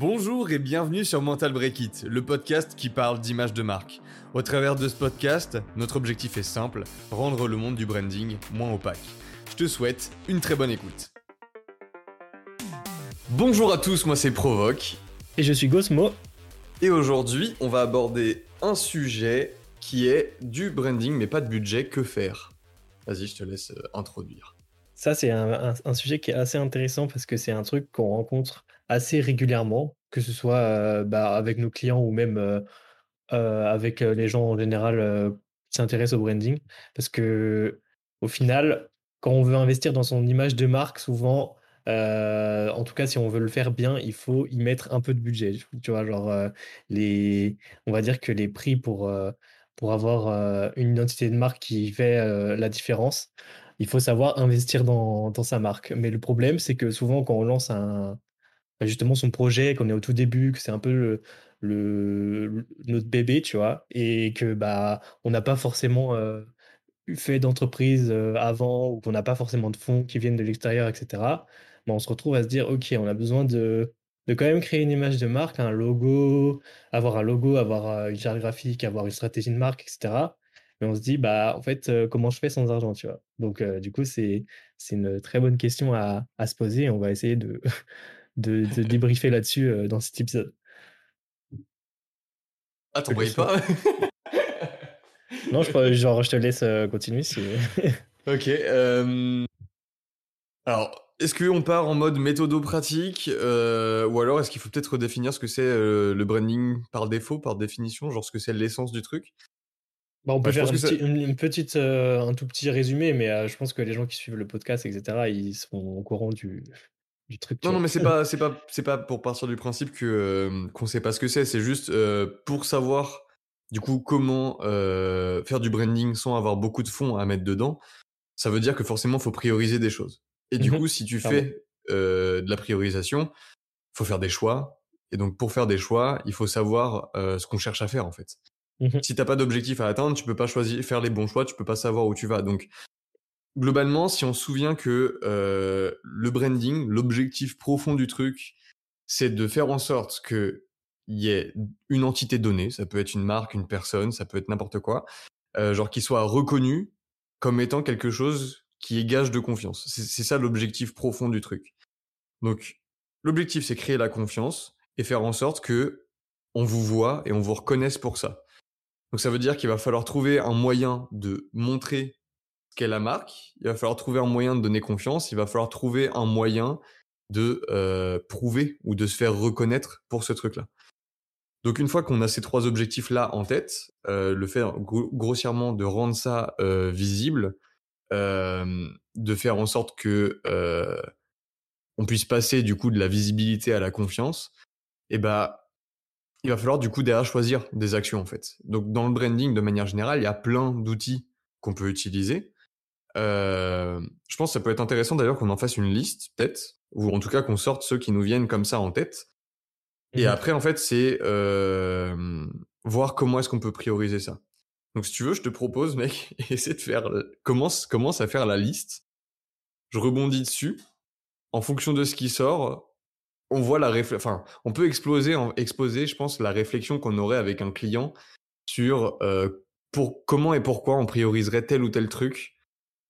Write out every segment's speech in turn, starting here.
Bonjour et bienvenue sur Mental Break It, le podcast qui parle d'image de marque. Au travers de ce podcast, notre objectif est simple, rendre le monde du branding moins opaque. Je te souhaite une très bonne écoute. Bonjour à tous, moi c'est Provoque. Et je suis Gosmo. Et aujourd'hui, on va aborder un sujet qui est du branding mais pas de budget, que faire? Vas-y, je te laisse euh, introduire. Ça, c'est un, sujet qui est assez intéressant parce que c'est un truc qu'on rencontre assez régulièrement, que ce soit bah, avec nos clients ou même avec les gens en général qui s'intéressent au branding. Parce que au final, quand on veut investir dans son image de marque, souvent, en tout cas, si on veut le faire bien, il faut y mettre un peu de budget. Tu vois, genre, les, on va dire que les prix pour, pour avoir une identité de marque qui fait la différence, il faut savoir investir dans, dans sa marque. Mais le problème, c'est que souvent, quand on lance un, justement son projet, qu'on est au tout début, que c'est un peu le, notre bébé, tu vois, et que bah on n'a pas forcément euh, fait d'entreprise euh, avant ou qu'on n'a pas forcément de fonds qui viennent de l'extérieur, etc. Bah, on se retrouve à se dire ok, on a besoin de de quand même créer une image de marque, un logo, avoir un logo, avoir euh, une charte graphique, avoir une stratégie de marque, etc. Mais on se dit bah en fait comment je fais sans argent, tu vois. Donc du coup c'est c'est une très bonne question à, à se poser. Et on va essayer de de, débriefer là-dessus euh, dans cet épisode. Ah, t'en pas? Non, je, genre, je te laisse euh, continuer. ok. Euh, alors, est-ce qu'on part en mode méthodo-pratique ou alors est-ce qu'il faut peut-être redéfinir ce que c'est le branding par défaut, par définition, genre ce que c'est l'essence du truc? Bah, on peut faire une, petite, un tout petit résumé, mais je pense que les gens qui suivent le podcast, etc., ils sont au courant du, non, non, mais c'est pas, c'est pas, c'est pas pour partir du principe que euh, qu'on sait pas ce que c'est. C'est juste euh, pour savoir du coup comment euh, faire du branding sans avoir beaucoup de fonds à mettre dedans. Ça veut dire que forcément faut prioriser des choses. Et du mhm. coup, si tu fais de la priorisation, faut faire des choix. Et donc pour faire des choix, il faut savoir ce qu'on cherche à faire en fait. Mhm. Si t'as pas d'objectif à atteindre, tu peux pas choisir faire les bons choix, tu peux pas savoir où tu vas. Donc globalement, si on se souvient que euh, le branding, l'objectif profond du truc, c'est de faire en sorte que y ait une entité donnée, ça peut être une marque, une personne, ça peut être n'importe quoi, euh, genre qui soit reconnu comme étant quelque chose qui est gage de confiance. C'est ça l'objectif profond du truc. Donc l'objectif c'est créer la confiance et faire en sorte que on vous voit et on vous reconnaisse pour ça. Donc ça veut dire qu'il va falloir trouver un moyen de montrer la marque, il va falloir trouver un moyen de donner confiance, il va falloir trouver un moyen de euh, prouver ou de se faire reconnaître pour ce truc-là. Donc une fois qu'on a ces trois objectifs-là en tête, euh, le faire grossièrement de rendre ça euh, visible, de faire en sorte que on puisse passer du coup de la visibilité à la confiance, et eh bah il va falloir du coup derrière choisir des actions en fait. Donc dans le branding de manière générale, il y a plein d'outils qu'on peut utiliser. Euh, je pense que ça peut être intéressant d'ailleurs qu'on en fasse une liste, peut-être, ou en tout cas qu'on sorte ceux qui nous viennent comme ça en tête. Et mhm. après, en fait, c'est euh, voir comment est-ce qu'on peut prioriser ça. Donc, si tu veux, je te propose, mec, essaie de faire, commence, commence à faire la liste. Je rebondis dessus. En fonction de ce qui sort, on voit la réflexion, enfin, on peut exploser, exposer, je pense, la réflexion qu'on aurait avec un client sur euh, pour comment et pourquoi on prioriserait tel ou tel truc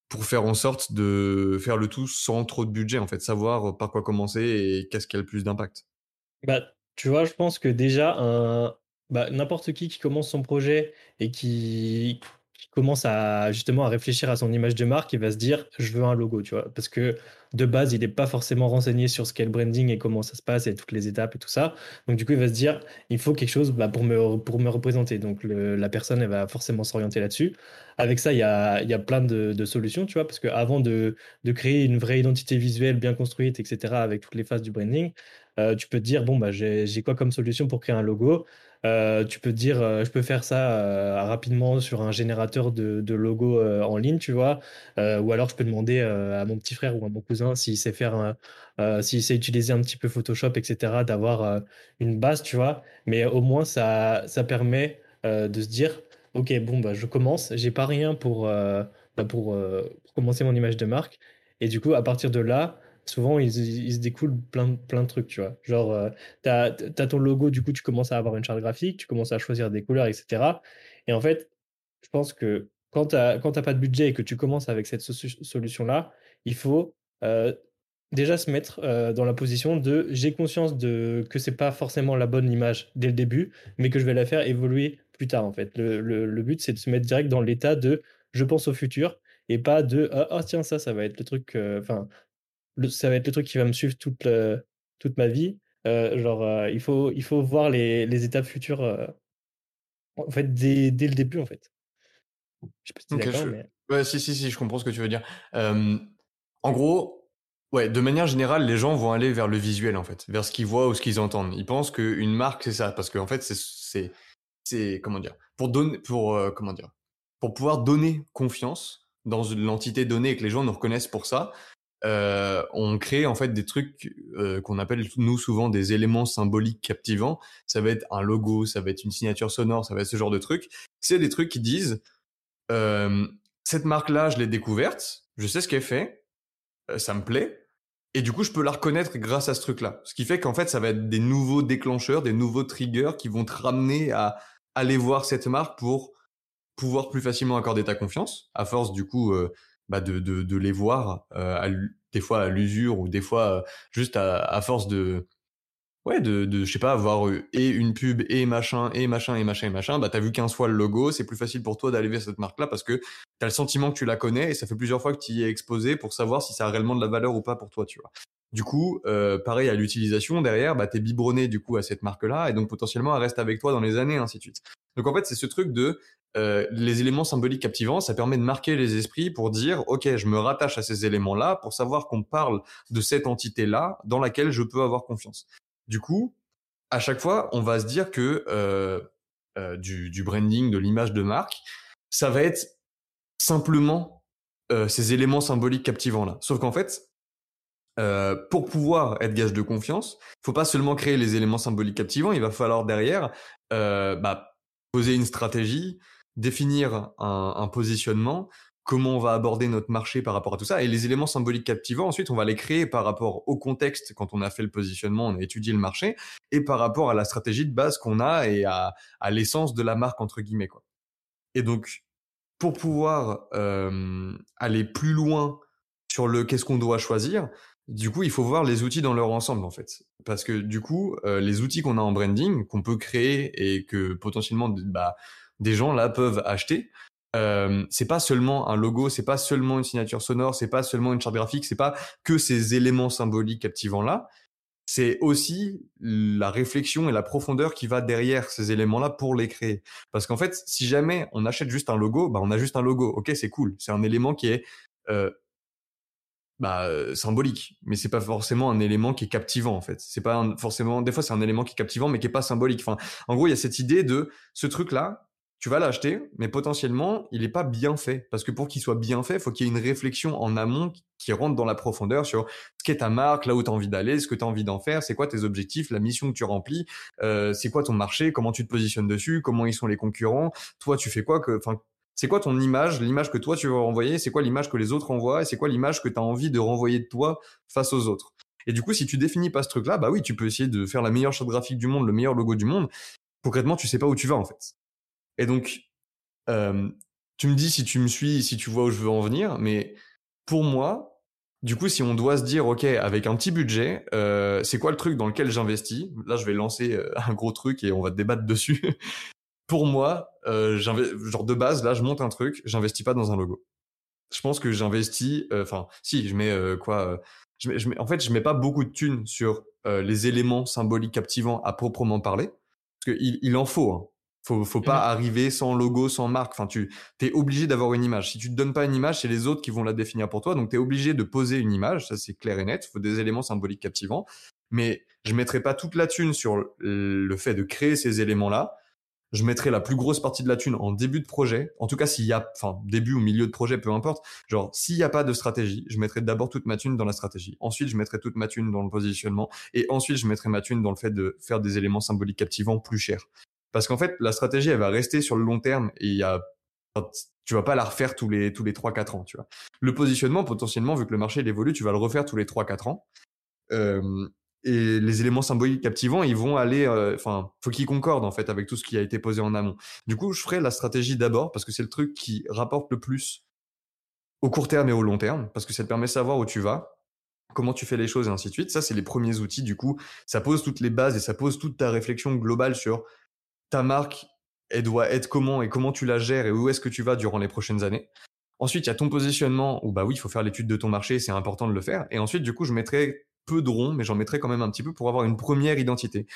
pour faire en sorte de faire le tout sans trop de budget, en fait, savoir par quoi commencer et qu'est-ce qui a le plus d'impact. Bah, tu vois, je pense que déjà, un, bah, n'importe qui qui commence son projet et qui, commence à justement à réfléchir à son image de marque, il va se dire je veux un logo, tu vois, parce que de base il n'est pas forcément renseigné sur ce qu'est le branding et comment ça se passe et toutes les étapes et tout ça. Donc du coup il va se dire il faut quelque chose bah, pour me pour me représenter. Donc la personne elle va forcément s'orienter là-dessus. Avec ça il y a il y a plein de, solutions, tu vois, parce que avant de de créer une vraie identité visuelle bien construite, etc. avec toutes les phases du branding, euh, tu peux te dire bon bah j'ai quoi comme solution pour créer un logo? Euh, tu peux dire, euh, je peux faire ça euh, rapidement sur un générateur de, de logo en ligne, tu vois. ou alors, je peux demander à mon petit frère ou à mon cousin s'il sait faire, s'il sait utiliser un petit peu Photoshop, etc., d'avoir une base, tu vois. Mais au moins, ça, ça permet de se dire, ok, bon, bah, je commence, j'ai pas rien pour, bah, pour, pour commencer mon image de marque. Et du coup, à partir de là, souvent, il, se découle plein, plein de trucs, tu vois. Genre, euh, tu as, ton logo, du coup, tu commences à avoir une charte graphique, tu commences à choisir des couleurs, etc. Et en fait, je pense que quand tu n'as pas de budget et que tu commences avec cette solution-là, il faut euh, déjà se mettre euh, dans la position de j'ai conscience de que c'est pas forcément la bonne image dès le début, mais que je vais la faire évoluer plus tard, en fait. Le, le, but, c'est de se mettre direct dans l'état de je pense au futur et pas de ah, oh, tiens, ça, ça va être le truc. Enfin, ça va être le truc qui va me suivre toute, toute ma vie. Euh, genre, euh, il, faut, il faut voir les, les étapes futures euh, en fait, dès, dès, le début, en fait. Je sais pas si okay, d'accord, mais... Ouais, si, si, si, je comprends ce que tu veux dire. en gros, ouais, de manière générale, les gens vont aller vers le visuel, en fait, vers ce qu'ils voient ou ce qu'ils entendent. Ils pensent qu'une marque, c'est ça, parce qu'en fait, c'est, c'est, comment dire, pour donner, pour, comment dire, pour pouvoir donner confiance dans l'entité donnée et que les gens nous reconnaissent pour ça, euh, on crée en fait des trucs euh, qu'on appelle nous souvent des éléments symboliques captivants. Ça va être un logo, ça va être une signature sonore, ça va être ce genre de trucs. C'est des trucs qui disent euh, cette marque-là, je l'ai découverte, je sais ce qu'elle fait, ça me plaît, et du coup je peux la reconnaître grâce à ce truc-là. Ce qui fait qu'en fait ça va être des nouveaux déclencheurs, des nouveaux triggers qui vont te ramener à aller voir cette marque pour pouvoir plus facilement accorder ta confiance, à force du coup bah de, les voir euh, des fois à l'usure ou des fois euh, juste à, à, force de ouais de, je sais pas avoir et une pub et machin et machin et machin et machin bah t'as vu 15 fois le logo c'est plus facile pour toi d'aller vers cette marque là parce que t'as le sentiment que tu la connais et ça fait plusieurs fois que tu y es exposé pour savoir si ça a réellement de la valeur ou pas pour toi tu vois. Du coup euh, pareil à l'utilisation derrière bah t'es biberonné du coup à cette marque là et donc potentiellement elle reste avec toi dans les années ainsi de suite. Donc en fait c'est ce truc de euh, les éléments symboliques captivants, ça permet de marquer les esprits pour dire, OK, je me rattache à ces éléments-là pour savoir qu'on parle de cette entité-là dans laquelle je peux avoir confiance. Du coup, à chaque fois, on va se dire que euh, euh, du, branding, de l'image de marque, ça va être simplement ces éléments symboliques captivants-là. Sauf qu'en fait, pour pouvoir être gage de confiance, il faut pas seulement créer les éléments symboliques captivants, il va falloir derrière bah, poser une stratégie, définir un, positionnement, comment on va aborder notre marché par rapport à tout ça. Et les éléments symboliques captivants, ensuite, on va les créer par rapport au contexte quand on a fait le positionnement, on a étudié le marché, et par rapport à la stratégie de base qu'on a et à, à l'essence de la marque, entre guillemets. Quoi. Et donc, pour pouvoir euh, aller plus loin sur le qu'est-ce qu'on doit choisir, du coup, il faut voir les outils dans leur ensemble, en fait. Parce que du coup, euh, les outils qu'on a en branding, qu'on peut créer et que potentiellement, bah, des gens là peuvent acheter. Euh, c'est pas seulement un logo, c'est pas seulement une signature sonore, c'est pas seulement une charte graphique, c'est pas que ces éléments symboliques captivants là. C'est aussi la réflexion et la profondeur qui va derrière ces éléments-là pour les créer. Parce qu'en fait, si jamais on achète juste un logo, bah on a juste un logo. Ok, c'est cool. C'est un élément qui est euh, bah, euh, symbolique, mais c'est pas forcément un élément qui est captivant en fait. C'est pas forcément. Des fois, c'est un élément qui est captivant, mais qui est pas symbolique. Enfin, en gros, il y a cette idée de ce truc-là tu vas l'acheter, mais potentiellement, il n'est pas bien fait. Parce que pour qu'il soit bien fait, faut qu'il y ait une réflexion en amont qui rentre dans la profondeur sur ce qu'est ta marque, là où tu as envie d'aller, ce que tu as envie d'en faire, c'est quoi tes objectifs, la mission que tu remplis, euh, c'est quoi ton marché, comment tu te positionnes dessus, comment ils sont les concurrents, toi tu fais quoi, que, c'est quoi ton image, l'image que toi tu veux renvoyer, c'est quoi l'image que les autres envoient, et c'est quoi l'image que tu as envie de renvoyer de toi face aux autres. Et du coup, si tu définis pas ce truc-là, bah oui, tu peux essayer de faire la meilleure charte graphique du monde, le meilleur logo du monde. Concrètement, tu sais pas où tu vas en fait. Et donc, tu me dis si tu me suis, si tu vois où je veux en venir, mais pour moi, du coup, si on doit se dire, OK, avec un petit budget, c'est quoi le truc dans lequel j'investis? Là, je vais lancer un gros truc et on va débattre dessus. pour moi, euh, genre de base, là, je monte un truc, j'investis pas dans un logo. Je pense que j'investis, enfin, si, je mets quoi je mets, En fait, je mets pas beaucoup de thunes sur les éléments symboliques captivants à proprement parler, parce qu'il il en faut. Hein. Faut, faut pas mmh. arriver sans logo, sans marque. Enfin, tu es obligé d'avoir une image. Si tu te donnes pas une image, c'est les autres qui vont la définir pour toi. Donc, tu es obligé de poser une image. Ça, c'est clair et net. Il faut des éléments symboliques captivants. Mais je mettrai pas toute la thune sur le fait de créer ces éléments-là. Je mettrai la plus grosse partie de la thune en début de projet. En tout cas, s'il y a, enfin, début ou milieu de projet, peu importe. Genre, s'il n'y a pas de stratégie, je mettrai d'abord toute ma thune dans la stratégie. Ensuite, je mettrai toute ma thune dans le positionnement. Et ensuite, je mettrai ma thune dans le fait de faire des éléments symboliques captivants plus chers. Parce qu'en fait, la stratégie, elle va rester sur le long terme et il y a, Tu vas pas la refaire tous les, tous les 3-4 ans, tu vois. Le positionnement, potentiellement, vu que le marché évolue, tu vas le refaire tous les 3-4 ans. Et les éléments symboliques captivants, ils vont aller, euh, enfin, faut qu'ils concordent en fait avec tout ce qui a été posé en amont. Du coup, je ferai la stratégie d'abord parce que c'est le truc qui rapporte le plus au court terme et au long terme, parce que ça te permet de savoir où tu vas, comment tu fais les choses et ainsi de suite. Ça, c'est les premiers outils. Du coup, ça pose toutes les bases et ça pose toute ta réflexion globale sur ta marque, elle doit être comment et comment tu la gères et où est-ce que tu vas durant les prochaines années. Ensuite, il y a ton positionnement où bah oui, il faut faire l'étude de ton marché, c'est important de le faire. Et ensuite, du coup, je mettrai peu de ronds, mais j'en mettrai quand même un petit peu pour avoir une première identité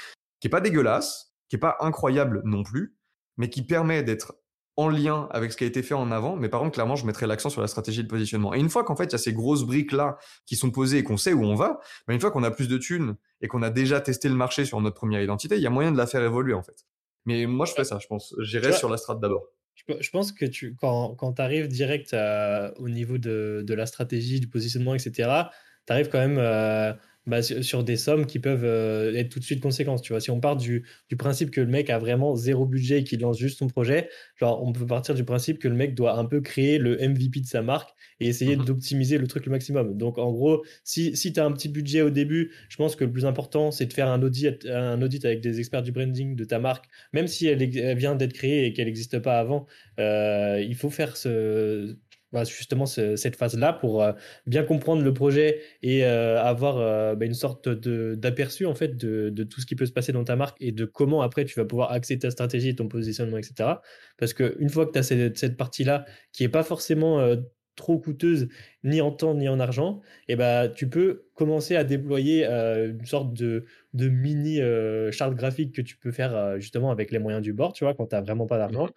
qui est pas dégueulasse, qui est pas incroyable non plus, mais qui permet d'être en lien avec ce qui a été fait en avant. Mais par contre, clairement, je mettrai l'accent sur la stratégie de positionnement. Et une fois qu'en fait, il y a ces grosses briques là qui sont posées et qu'on sait où on va, bah, une fois qu'on a plus de thunes et qu'on a déjà testé le marché sur notre première identité, il y a moyen de la faire évoluer en fait. Mais moi, je fais ça, je pense. J'irai sur la strat d'abord. Je pense que tu, quand, quand tu arrives direct au niveau de, de, la stratégie, du positionnement, etc., tu arrives quand même euh, bah, sur des sommes qui peuvent euh, être tout de suite conséquences. Tu vois, si on part du, du, principe que le mec a vraiment zéro budget et qu'il lance juste son projet, genre on peut partir du principe que le mec doit un peu créer le MVP de sa marque et essayer mhm. d'optimiser le truc le maximum. Donc en gros, si, si tu as un petit budget au début, je pense que le plus important c'est de faire un audit, un audit avec des experts du branding de ta marque, même si elle, vient d'être créée et qu'elle n'existe pas avant. Euh, il faut faire ce, bah, justement cette phase-là pour euh, bien comprendre le projet et euh, avoir euh, bah, une sorte d'aperçu en fait de, de, tout ce qui peut se passer dans ta marque et de comment après tu vas pouvoir axer ta stratégie, ton positionnement, etc. Parce que une fois que tu as cette, cette partie-là qui est pas forcément trop coûteuse ni en temps ni en argent, et eh bah, tu peux commencer à déployer une sorte de, de mini charte graphique que tu peux faire justement avec les moyens du bord, tu vois, quand tu n'as vraiment pas d'argent.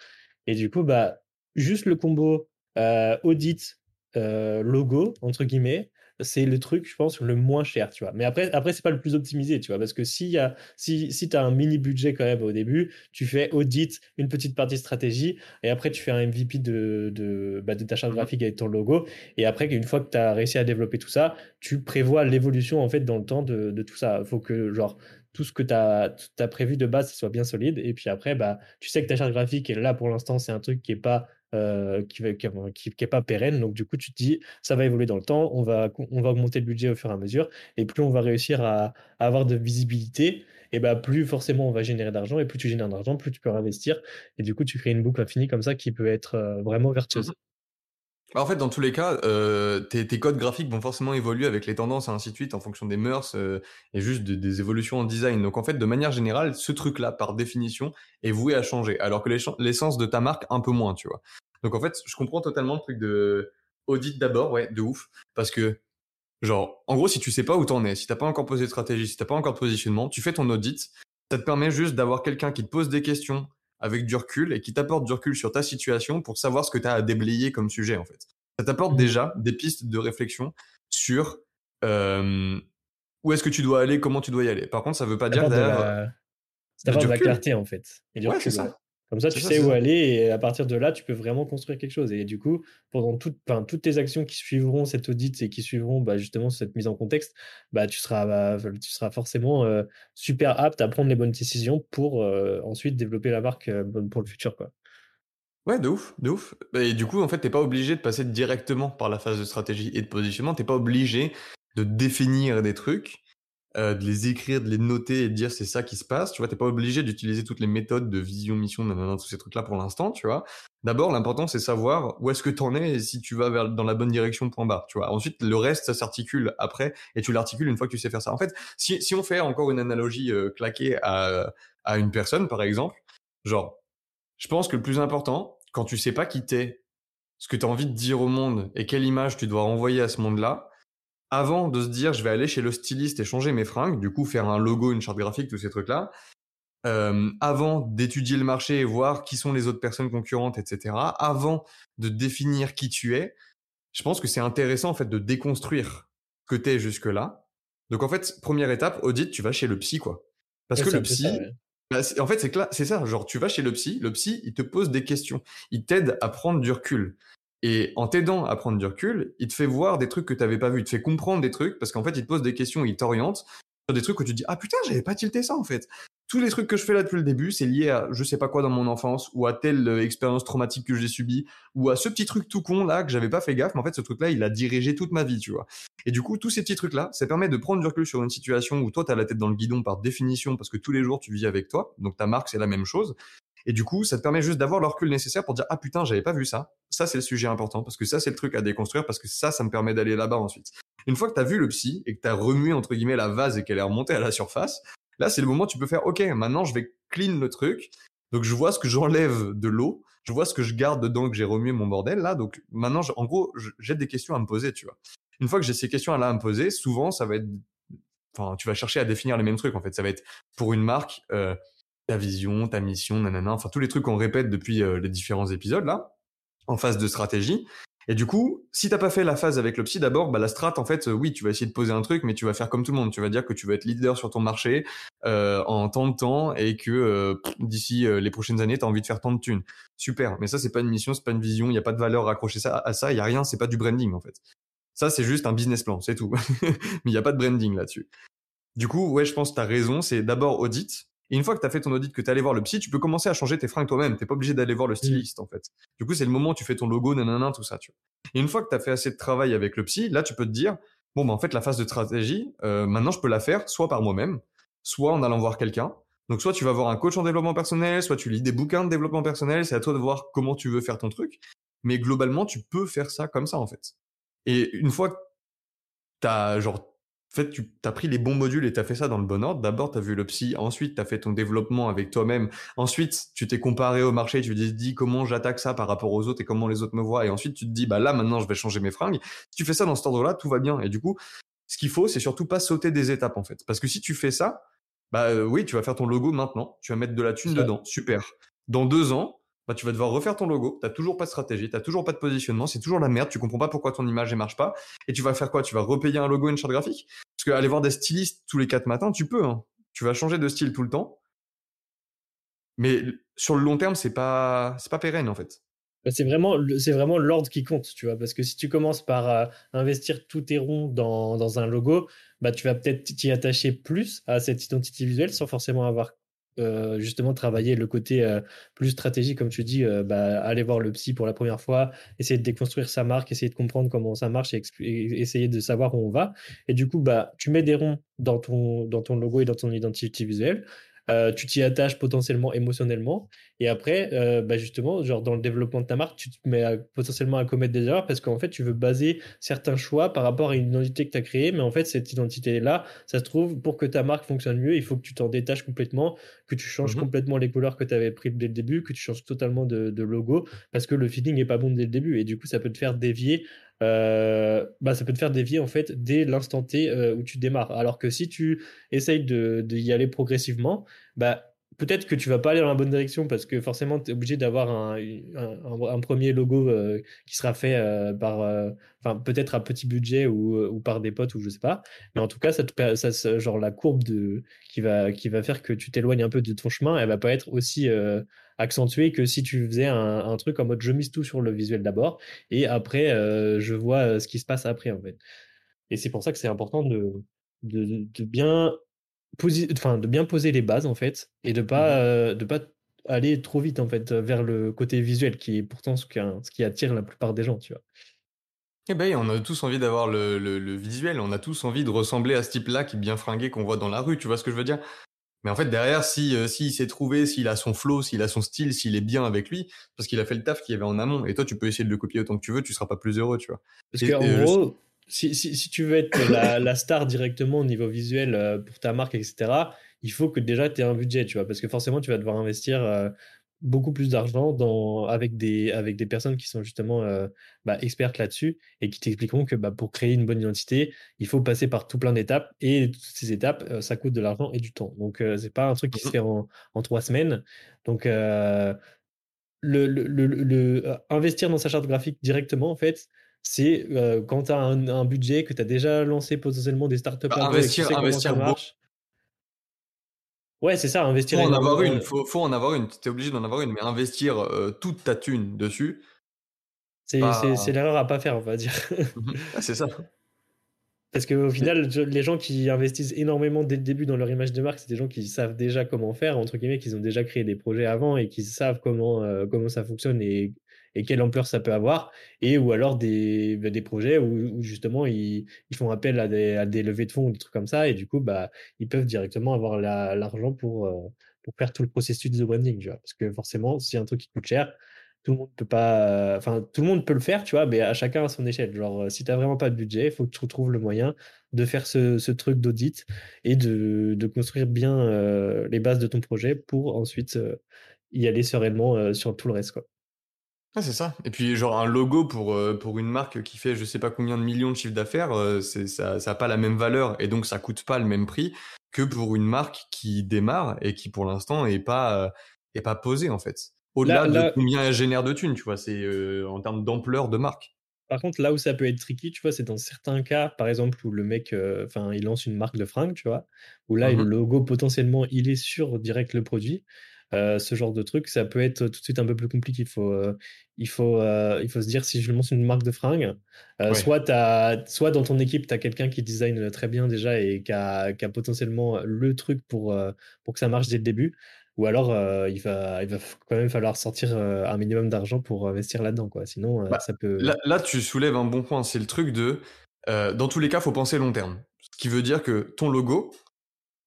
Et du coup, bah, juste le combo euh, audit, euh, logo, entre guillemets, c'est le truc, je pense, le moins cher, tu vois. Mais après, après c'est pas le plus optimisé, tu vois, parce que si, y a, si, si tu as un mini budget quand même au début, tu fais audit, une petite partie stratégie, et après tu fais un MVP de, de, bah, de ta charte mmh graphique avec ton logo, et après, une fois que tu as réussi à développer tout ça, tu prévois l'évolution en fait dans le temps de, de tout ça. Il faut que, genre, tout ce que tu as, as, prévu de base soit bien solide, et puis après, bah, tu sais que ta charte graphique, et là pour l'instant, c'est un truc qui est pas euh, qui n'est qui, pas pérenne. Donc, du coup, tu te dis, ça va évoluer dans le temps, on va, on va augmenter le budget au fur et à mesure. Et plus on va réussir à, avoir de visibilité, et bah, plus forcément on va générer d'argent. Et plus tu génères d'argent, plus tu peux investir. Et du coup, tu crées une boucle infinie comme ça qui peut être euh, vraiment vertueuse. Mmh en fait, dans tous les cas, euh, tes, codes graphiques vont forcément évoluer avec les tendances et ainsi de suite en fonction des mœurs et juste des évolutions en design. Donc en fait, de manière générale, ce truc-là, par définition, est voué à changer. Alors que l'essence de ta marque, un peu moins, tu vois. Donc en fait, je comprends totalement le truc de audit d'abord, ouais, de ouf. Parce que, genre, en gros, si tu sais pas où t'en es, si t'as pas encore posé de stratégie, si t'as pas encore de positionnement, tu fais ton audit. Ça te permet juste d'avoir quelqu'un qui te pose des questions avec du recul et qui t'apporte du recul sur ta situation pour savoir ce que tu as à déblayer comme sujet, en fait. Ça t'apporte mmh. déjà des pistes de réflexion sur euh, où est-ce que tu dois aller, comment tu dois y aller. Par contre, ça veut pas dire d'avoir de, la... de la clarté, en fait. ouais, c'est ça. Comme ça, tu sais où aller et à partir de là, tu peux vraiment construire quelque chose. Et du coup, pendant toutes tes actions qui suivront cette audit et qui suivront bah, justement cette mise en contexte, bah, tu, seras, bah, tu seras forcément euh, super apte à prendre les bonnes décisions pour euh, ensuite développer la marque euh, pour le futur. Quoi. Ouais, de ouf, de ouf. Et du coup, en fait, t'es pas obligé de passer directement par la phase de stratégie et de positionnement. T'es pas obligé de définir des trucs euh, de les écrire, de les noter et de dire c'est ça qui se passe. Tu vois, t'es pas obligé d'utiliser toutes les méthodes de vision, mission, tous ces trucs-là pour l'instant, tu vois. D'abord, l'important c'est savoir où est-ce que t'en es et si tu vas vers, dans la bonne direction, point barre, tu vois. Ensuite, le reste, ça s'articule après et tu l'articules une fois que tu sais faire ça. En fait, si, si on fait encore une analogie euh, claquée à, à une personne, par exemple, genre, je pense que le plus important, quand tu sais pas qui t'es, ce que tu as envie de dire au monde et quelle image tu dois renvoyer à ce monde-là, avant de se dire je vais aller chez le styliste et changer mes fringues, du coup faire un logo, une charte graphique, tous ces trucs-là, euh, avant d'étudier le marché et voir qui sont les autres personnes concurrentes, etc., avant de définir qui tu es, je pense que c'est intéressant en fait de déconstruire ce que t'es jusque-là. Donc en fait, première étape, audit, tu vas chez le psy quoi. Parce que le psy, bah, en fait c'est ça, genre tu vas chez le psy, le psy il te pose des questions, il t'aide à prendre du recul. Et en t'aidant à prendre du recul, il te fait voir des trucs que tu n'avais pas vu, il te fait comprendre des trucs parce qu'en fait, il te pose des questions, il t'oriente sur des trucs où tu te dis ah putain, j'avais pas tilté ça en fait. tous les trucs que je fais là depuis le début, c'est lié à je sais pas quoi dans mon enfance ou à telle euh, expérience traumatique que j'ai subie ou à ce petit truc tout con là que j'avais pas fait gaffe, mais en fait ce truc là il a dirigé toute ma vie, tu vois. Et du coup, tous ces petits trucs là, ça permet de prendre du recul sur une situation où toi tu as la tête dans le guidon par définition parce que tous les jours tu vis avec toi, donc ta marque c'est la même chose. Et du coup, ça te permet juste d'avoir le recul nécessaire pour dire ah putain, j'avais pas vu ça. Ça c'est le sujet important parce que ça c'est le truc à déconstruire parce que ça ça me permet d'aller là-bas ensuite. Une fois que tu as vu le psy et que tu as remué entre guillemets la vase et qu'elle est remontée à la surface, là c'est le moment où tu peux faire OK, maintenant je vais clean le truc. Donc je vois ce que j'enlève de l'eau, je vois ce que je garde dedans que j'ai remué mon bordel là. Donc maintenant en gros, j'ai des questions à me poser, tu vois. Une fois que j'ai ces questions là à me poser, souvent ça va être enfin tu vas chercher à définir les mêmes trucs en fait, ça va être pour une marque euh, ta vision, ta mission, nanana, enfin tous les trucs qu'on répète depuis euh, les différents épisodes là en phase de stratégie. Et du coup, si t'as pas fait la phase avec le psy d'abord, bah la strat en fait, euh, oui, tu vas essayer de poser un truc, mais tu vas faire comme tout le monde. Tu vas dire que tu vas être leader sur ton marché euh, en tant de temps et que euh, d'ici les prochaines années, tu as envie de faire tant de thunes. Super, mais ça c'est pas une mission, c'est pas une vision, il y a pas de valeur raccrochée ça à ça, il y a rien, c'est pas du branding en fait. Ça c'est juste un business plan, c'est tout. mais il y a pas de branding là-dessus. Du coup, ouais, je pense que tu raison, c'est d'abord audit, et une fois que tu as fait ton audit, que tu es allé voir le psy, tu peux commencer à changer tes fringues toi-même. T'es pas obligé d'aller voir le mmh. styliste, en fait. Du coup, c'est le moment où tu fais ton logo, nanana, tout ça, tu vois. Et une fois que tu as fait assez de travail avec le psy, là, tu peux te dire, bon, bah, en fait, la phase de stratégie, euh, maintenant, je peux la faire soit par moi-même, soit en allant voir quelqu'un. Donc, soit tu vas voir un coach en développement personnel, soit tu lis des bouquins de développement personnel. C'est à toi de voir comment tu veux faire ton truc. Mais globalement, tu peux faire ça comme ça, en fait. Et une fois que t'as, genre, en fait, tu as pris les bons modules et tu as fait ça dans le bon ordre. D'abord, tu as vu le psy, ensuite, tu as fait ton développement avec toi-même. Ensuite, tu t'es comparé au marché, tu te dis comment j'attaque ça par rapport aux autres et comment les autres me voient. Et ensuite, tu te dis, bah là, maintenant, je vais changer mes fringues. Si tu fais ça dans cet ordre-là, tout va bien. Et du coup, ce qu'il faut, c'est surtout pas sauter des étapes, en fait. Parce que si tu fais ça, bah euh, oui, tu vas faire ton logo maintenant. Tu vas mettre de la thune dedans. Super. Dans deux ans, bah, tu vas devoir refaire ton logo, t'as toujours pas de stratégie, t'as toujours pas de positionnement, c'est toujours la merde, tu comprends pas pourquoi ton image ne marche pas, et tu vas faire quoi? Tu vas repayer un logo et une charte graphique? Parce que aller voir des stylistes tous les quatre matins, tu peux, hein. tu vas changer de style tout le temps, mais sur le long terme, c'est pas, c'est pas pérenne en fait. Bah, c'est vraiment, c'est vraiment l'ordre qui compte, tu vois, parce que si tu commences par euh, investir tous tes ronds dans, dans un logo, bah, tu vas peut-être t'y attacher plus à cette identité visuelle sans forcément avoir euh, justement travailler le côté euh, plus stratégique, comme tu dis, euh, bah, aller voir le psy pour la première fois, essayer de déconstruire sa marque, essayer de comprendre comment ça marche et, essayer de savoir où on va. Et du coup, bah, tu mets des ronds ton, dans ton logo et dans ton identité visuelle. Euh, tu t'y attaches potentiellement émotionnellement. Et après, euh, bah justement, genre dans le développement de ta marque, tu te mets potentiellement à commettre des erreurs parce qu'en fait, tu veux baser certains choix par rapport à une identité que tu as créée. Mais en fait, cette identité-là, ça se trouve, pour que ta marque fonctionne mieux, il faut que tu t'en détaches complètement, que tu changes mmh complètement les couleurs que tu avais prises dès le début, que tu changes totalement de, de logo parce que le feeling n'est pas bon dès le début. Et du coup, ça peut te faire dévier euh, bah, ça peut te faire dévier en fait dès l'instant T euh, où tu démarres. Alors que si tu essayes de, de aller progressivement, bah, peut-être que tu vas pas aller dans la bonne direction parce que forcément tu es obligé d'avoir un, un, premier logo euh, qui sera fait par enfin peut-être à petit budget ou, ou, par des potes ou je sais pas mais en tout cas ça ça, genre la courbe de qui va qui va faire que tu t'éloignes un peu de ton chemin elle va pas être aussi accentué que si tu faisais un, truc en mode je mise tout sur le visuel d'abord et après euh, je vois euh, ce qui se passe après en fait. Et c'est pour ça que c'est important de, de, bien de bien poser les bases en fait et de pas, mmh euh, de pas aller trop vite en fait vers le côté visuel qui est pourtant ce qui, ce qui attire la plupart des gens, tu vois. Eh ben, on a tous envie d'avoir le, le, visuel, on a tous envie de ressembler à ce type-là qui est bien fringué qu'on voit dans la rue, tu vois ce que je veux dire? Mais en fait, derrière, si euh, s'il s'est trouvé, s'il a son flow, s'il a son style, s'il est bien avec lui, parce qu'il a fait le taf qu'il y avait en amont. Et toi, tu peux essayer de le copier autant que tu veux, tu seras pas plus heureux, tu vois. Parce qu'en gros, si, si, si, tu veux être la, la, star directement au niveau visuel euh, pour ta marque, etc., il faut que déjà tu aies un budget, tu vois. Parce que forcément, tu vas devoir investir euh, beaucoup plus d'argent dans, avec, des, avec des personnes qui sont justement euh, bah, expertes là-dessus et qui t'expliqueront que bah, pour créer une bonne identité, il faut passer par tout plein d'étapes et toutes ces étapes, euh, ça coûte de l'argent et du temps. Donc, euh, c'est pas un truc qui se mmh fait en, en trois semaines. Donc, le, le, le, investir dans sa charte graphique directement, en fait, c'est quand tu as un, budget, que tu as déjà lancé potentiellement des startups. Bah, investir, investir, Ouais, c'est ça, investir. Faut en avoir une, faut, faut en avoir une. T'es obligé d'en avoir une, mais investir euh, toute ta thune dessus. C'est l'erreur à pas faire, on va dire. Ah, c'est ça. Parce qu'au final, les gens qui investissent énormément dès le début dans leur image de marque, c'est des gens qui savent déjà comment faire, entre guillemets, qui ont déjà créé des projets avant et qui savent comment, euh, comment ça fonctionne et, et, quelle ampleur ça peut avoir. Et ou alors des, bah, des projets où, justement ils, ils, font appel à des, à des, levées de fonds ou des trucs comme ça. Et du coup, bah, ils peuvent directement avoir l'argent pour, euh, pour faire tout le processus de branding. Tu vois Parce que forcément, si un truc qui coûte cher, tout le monde peut pas enfin tout le monde peut le faire tu vois mais à chacun à son échelle genre euh, si tu n'as vraiment pas de budget il faut que tu trouves le moyen de faire ce, ce truc d'audit et de, de, construire bien euh, les bases de ton projet pour ensuite y aller sereinement sur tout le reste quoi ah, c'est ça. Et puis, genre, un logo pour, pour une marque qui fait je sais pas combien de millions de chiffres d'affaires, c'est ça n'a pas la même valeur et donc ça coûte pas le même prix que pour une marque qui démarre et qui, pour l'instant, est pas, est pas posée, en fait. Au-delà de combien elle génère de thunes, tu vois, c'est euh, en termes d'ampleur de marque. Par contre, là où ça peut être tricky, tu vois, c'est dans certains cas, par exemple, où le mec, euh, enfin, il lance une marque de fringues, tu vois, où là, le mmh logo, potentiellement, il est sur direct le produit. Euh, ce genre de truc, ça peut être tout de suite un peu plus compliqué. Il faut, il faut, il faut se dire si je lance une marque de fringues, soit, as, soit dans ton équipe, tu as quelqu'un qui design très bien déjà et qui a, qui a potentiellement le truc pour, pour que ça marche dès le début, ou alors, euh, il, va, il va quand même falloir sortir euh, un minimum d'argent pour investir là-dedans. Quoi. Sinon, euh, bah, ça peut. Là, tu soulèves un bon point. C'est le truc de. dans tous les cas, il faut penser long terme. Ce qui veut dire que ton logo,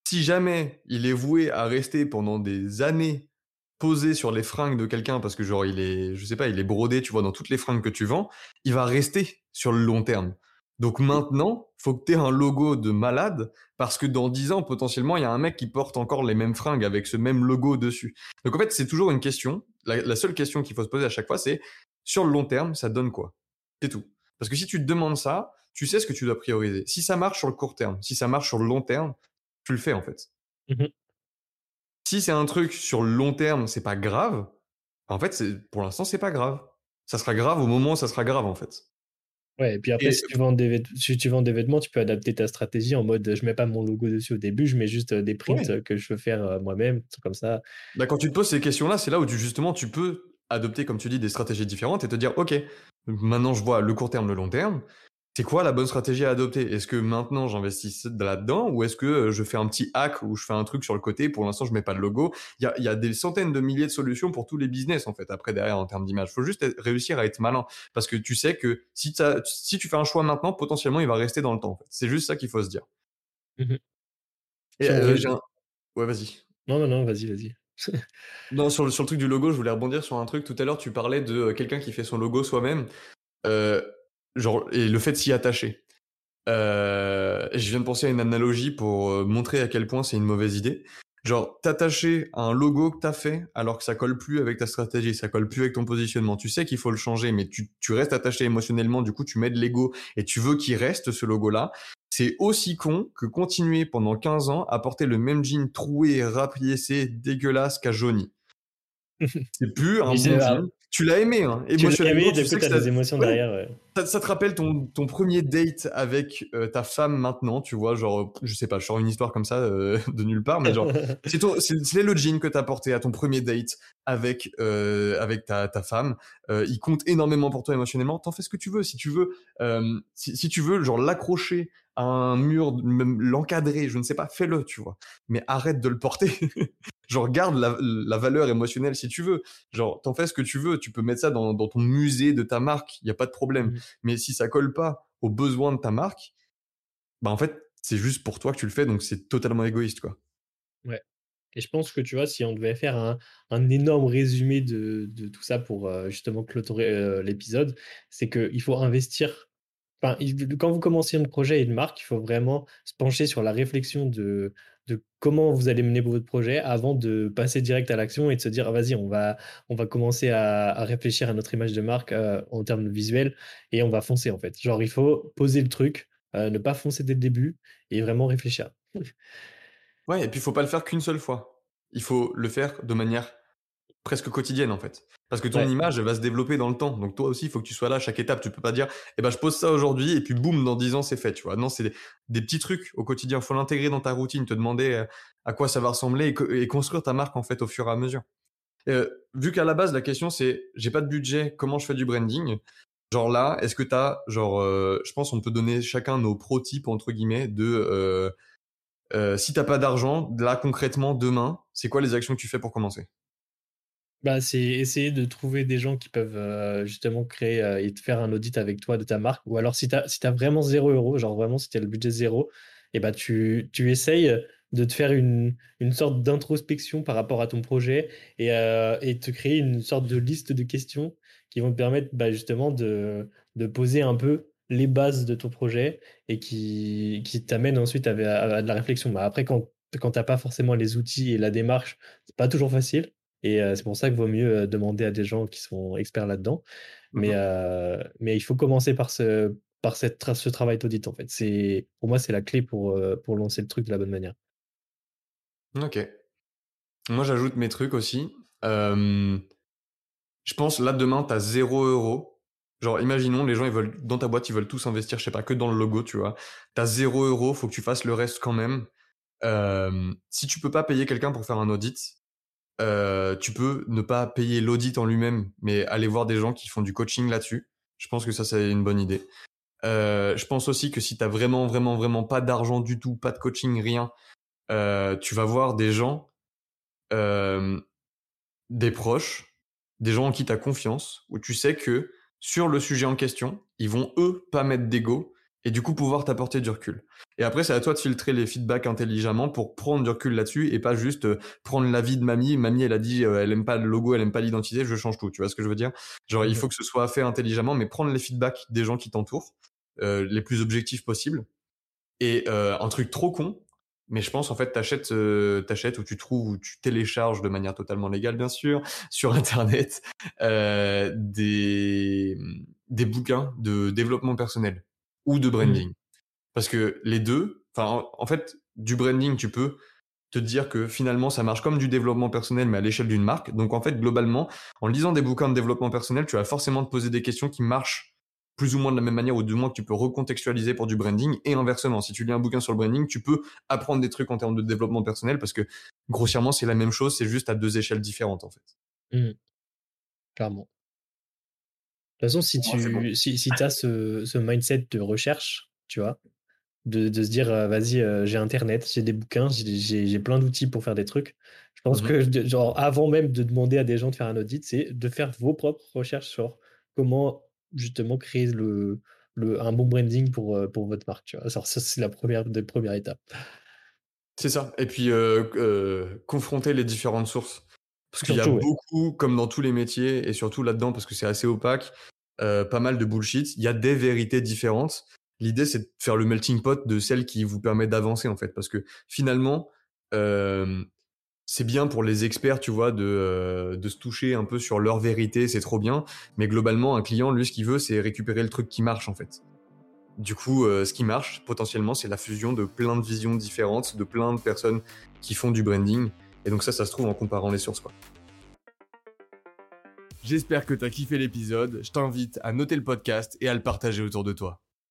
si jamais il est voué à rester pendant des années posé sur les fringues de quelqu'un parce que genre il est je sais pas il est brodé tu vois dans toutes les fringues que tu vends il va rester sur le long terme donc maintenant, faut que tu aies un logo de malade parce que dans 10 ans, potentiellement, il y a un mec qui porte encore les mêmes fringues avec ce même logo dessus. Donc en fait, c'est toujours une question. La, seule question qu'il faut se poser à chaque fois, c'est sur le long terme, ça donne quoi? C'est tout. Parce que si tu te demandes ça, tu sais ce que tu dois prioriser. Si ça marche sur le court terme, si ça marche sur le long terme, tu le fais en fait. Mmh si c'est un truc sur le long terme, c'est pas grave. En fait, pour l'instant, c'est pas grave. Ça sera grave au moment où ça sera grave en fait. Ouais, et puis après, si, tu vends des si tu vends des vêtements, tu peux adapter ta stratégie en mode je mets pas mon logo dessus au début, je mets juste des prints que je veux faire moi-même, comme ça. Bah, quand tu te poses ces questions-là, c'est là où tu, justement tu peux adopter, comme tu dis, des stratégies différentes et te dire ok, maintenant je vois le court terme, le long terme c'est quoi la bonne stratégie à adopter? Est-ce que maintenant j'investis là-dedans ou est-ce que euh, je fais un petit hack ou je fais un truc sur le côté? Pour l'instant, je mets pas de logo. Il y a, des centaines de milliers de solutions pour tous les business en fait. Après derrière en termes d'image, faut juste réussir à être malin parce que tu sais que si, si tu fais un choix maintenant, potentiellement il va rester dans le temps. C'est juste ça qu'il faut se dire. Mmh euh, ouais, vas-y. Non, non, non, vas-y, vas-y. non, sur le, sur le truc du logo, je voulais rebondir sur un truc. Tout à l'heure, tu parlais de euh, quelqu'un qui fait son logo soi-même. Euh, genre, et le fait de s'y attacher. Euh, je viens de penser à une analogie pour euh, montrer à quel point c'est une mauvaise idée. Genre, t'attacher à un logo que t'as fait alors que ça colle plus avec ta stratégie, ça colle plus avec ton positionnement. Tu sais qu'il faut le changer, mais tu, tu restes attaché émotionnellement, du coup, tu mets de l'ego et tu veux qu'il reste ce logo-là. C'est aussi con que continuer pendant 15 ans à porter le même jean troué, rapiécé, dégueulasse qu'à jauni. C'est plus un bon jean tu l'as aimé, hein. Émotionnellement, tu, sais que as des émotions derrière. Ça, te rappelle ton, ton premier date avec euh, ta femme maintenant, tu vois, genre, je sais pas, je sors une histoire comme ça euh, de nulle part, mais genre, c'est le jean que t'as porté à ton premier date avec euh, avec ta, ta femme. il compte énormément pour toi émotionnellement. T'en fais ce que tu veux. Si tu veux, si, si, tu veux, genre l'accrocher à un mur, l'encadrer, je ne sais pas, fais-le, tu vois. Mais arrête de le porter. genre garde la, la, valeur émotionnelle si tu veux. Genre t'en fais ce que tu veux, tu peux mettre ça dans, dans ton musée de ta marque, il y a pas de problème. Mmh. Mais si ça colle pas aux besoins de ta marque, bah en fait c'est juste pour toi que tu le fais, donc c'est totalement égoïste quoi. Ouais. Et je pense que tu vois, si on devait faire un, un énorme résumé de, de, tout ça pour euh, justement clôturer euh, l'épisode, c'est qu'il faut investir quand vous commencez un projet et une marque, il faut vraiment se pencher sur la réflexion de, comment vous allez mener votre projet avant de passer direct à l'action et de se dire, «Ah, vas-y, on va, on va commencer à, réfléchir à notre image de marque euh, en termes visuels et on va foncer en fait. Genre, il faut poser le truc, euh, ne pas foncer dès le début et vraiment réfléchir. ouais, et puis il faut pas le faire qu'une seule fois. Il faut le faire de manière presque quotidienne en fait. Parce que ton image, elle va se développer dans le temps. Donc toi aussi, il faut que tu sois là à chaque étape. Tu peux pas dire, eh ben je pose ça aujourd'hui et puis boum, dans 10 ans c'est fait. Tu vois Non, c'est des, petits trucs au quotidien. Il faut l'intégrer dans ta routine, te demander euh, à quoi ça va ressembler et, construire ta marque en fait au fur et à mesure. Euh, vu qu'à la base la question c'est, j'ai pas de budget, comment je fais du branding? Genre là, est-ce que tu as, genre, euh, je pense on peut donner chacun nos pro tips, entre guillemets, de euh, euh, si t'as pas d'argent, là concrètement, demain, c'est quoi les actions que tu fais pour commencer? Bah, c'est essayer de trouver des gens qui peuvent justement créer et te faire un audit avec toi de ta marque. Ou alors, si tu as, si as vraiment 0 euros, genre vraiment si tu as le budget zéro, et bah, tu, tu essayes de te faire une, sorte d'introspection par rapport à ton projet et, euh, et te créer une sorte de liste de questions qui vont te permettre bah, justement de, poser un peu les bases de ton projet et qui, qui t'amènent ensuite à, à, de la réflexion. Bah, après, quand, quand tu n'as pas forcément les outils et la démarche, c'est pas toujours facile. Et euh, c'est pour ça qu'il vaut mieux demander à des gens qui sont experts là-dedans. Mais, mmh mais il faut commencer par ce, par cette, ce travail d'audit, en fait. C'est, pour moi, c'est la clé pour, pour lancer le truc de la bonne manière. Ok. Moi, j'ajoute mes trucs aussi. je pense, là, demain, tu as 0 euros. Genre, imaginons, les gens, ils veulent, dans ta boîte, ils veulent tous investir, je sais pas, que dans le logo, tu vois. Tu as 0 euros, faut que tu fasses le reste quand même. si tu peux pas payer quelqu'un pour faire un audit, tu peux ne pas payer l'audit en lui-même, mais aller voir des gens qui font du coaching là-dessus. Je pense que ça, c'est une bonne idée. je pense aussi que si tu as vraiment, vraiment, vraiment pas d'argent du tout, pas de coaching, rien, euh, tu vas voir des gens, euh, des proches, des gens en qui tu as confiance, où tu sais que sur le sujet en question, ils vont eux pas mettre d'ego et du coup pouvoir t'apporter du recul. Et après, c'est à toi de filtrer les feedbacks intelligemment pour prendre du recul là-dessus et pas juste euh, prendre l'avis de mamie. Mamie, elle a dit, elle aime pas le logo, elle aime pas l'identité, je change tout. Tu vois ce que je veux dire? Genre, il faut que ce soit fait intelligemment, mais prendre les feedbacks des gens qui t'entourent, les plus objectifs possibles. Et un truc trop con, mais je pense en fait t'achètes euh, t'achètes ou tu trouves ou tu télécharges de manière totalement légale bien sûr sur internet euh, des des bouquins de développement personnel ou de branding parce que les deux enfin en, fait du branding tu peux te dire que finalement ça marche comme du développement personnel mais à l'échelle d'une marque donc en fait globalement en lisant des bouquins de développement personnel tu vas forcément te poser des questions qui marchent plus ou moins de la même manière ou du moins que tu peux recontextualiser pour du branding et inversement. Si tu lis un bouquin sur le branding, tu peux apprendre des trucs en termes de développement personnel parce que grossièrement, c'est la même chose, c'est juste à deux échelles différentes en fait. Mmh. Clairement. De toute façon, si tu si, si as ce, ce, mindset de recherche, tu vois, de, de se dire, vas-y, euh, j'ai Internet, j'ai des bouquins, j'ai plein d'outils pour faire des trucs. Je pense mmh que, genre, avant même de demander à des gens de faire un audit, c'est de faire vos propres recherches sur comment justement créer le, le, un bon branding pour, pour votre marque. Tu vois. Alors, ça, c'est la première, des premières étapes. C'est ça. Et puis, euh, euh, confronter les différentes sources. Parce qu'il y a beaucoup, comme dans tous les métiers, et surtout là-dedans, parce que c'est assez opaque, pas mal de bullshit. Il y a des vérités différentes. L'idée, c'est de faire le melting pot de celles qui vous permettent d'avancer, en fait. Parce que finalement, c'est bien pour les experts, tu vois, de, euh, de se toucher un peu sur leur vérité, c'est trop bien. Mais globalement, un client, lui, ce qu'il veut, c'est récupérer le truc qui marche, en fait. Du coup, euh, ce qui marche, potentiellement, c'est la fusion de plein de visions différentes, de plein de personnes qui font du branding. Et donc ça, ça se trouve en comparant les sources. J'espère que t'as kiffé l'épisode. Je t'invite à noter le podcast et à le partager autour de toi.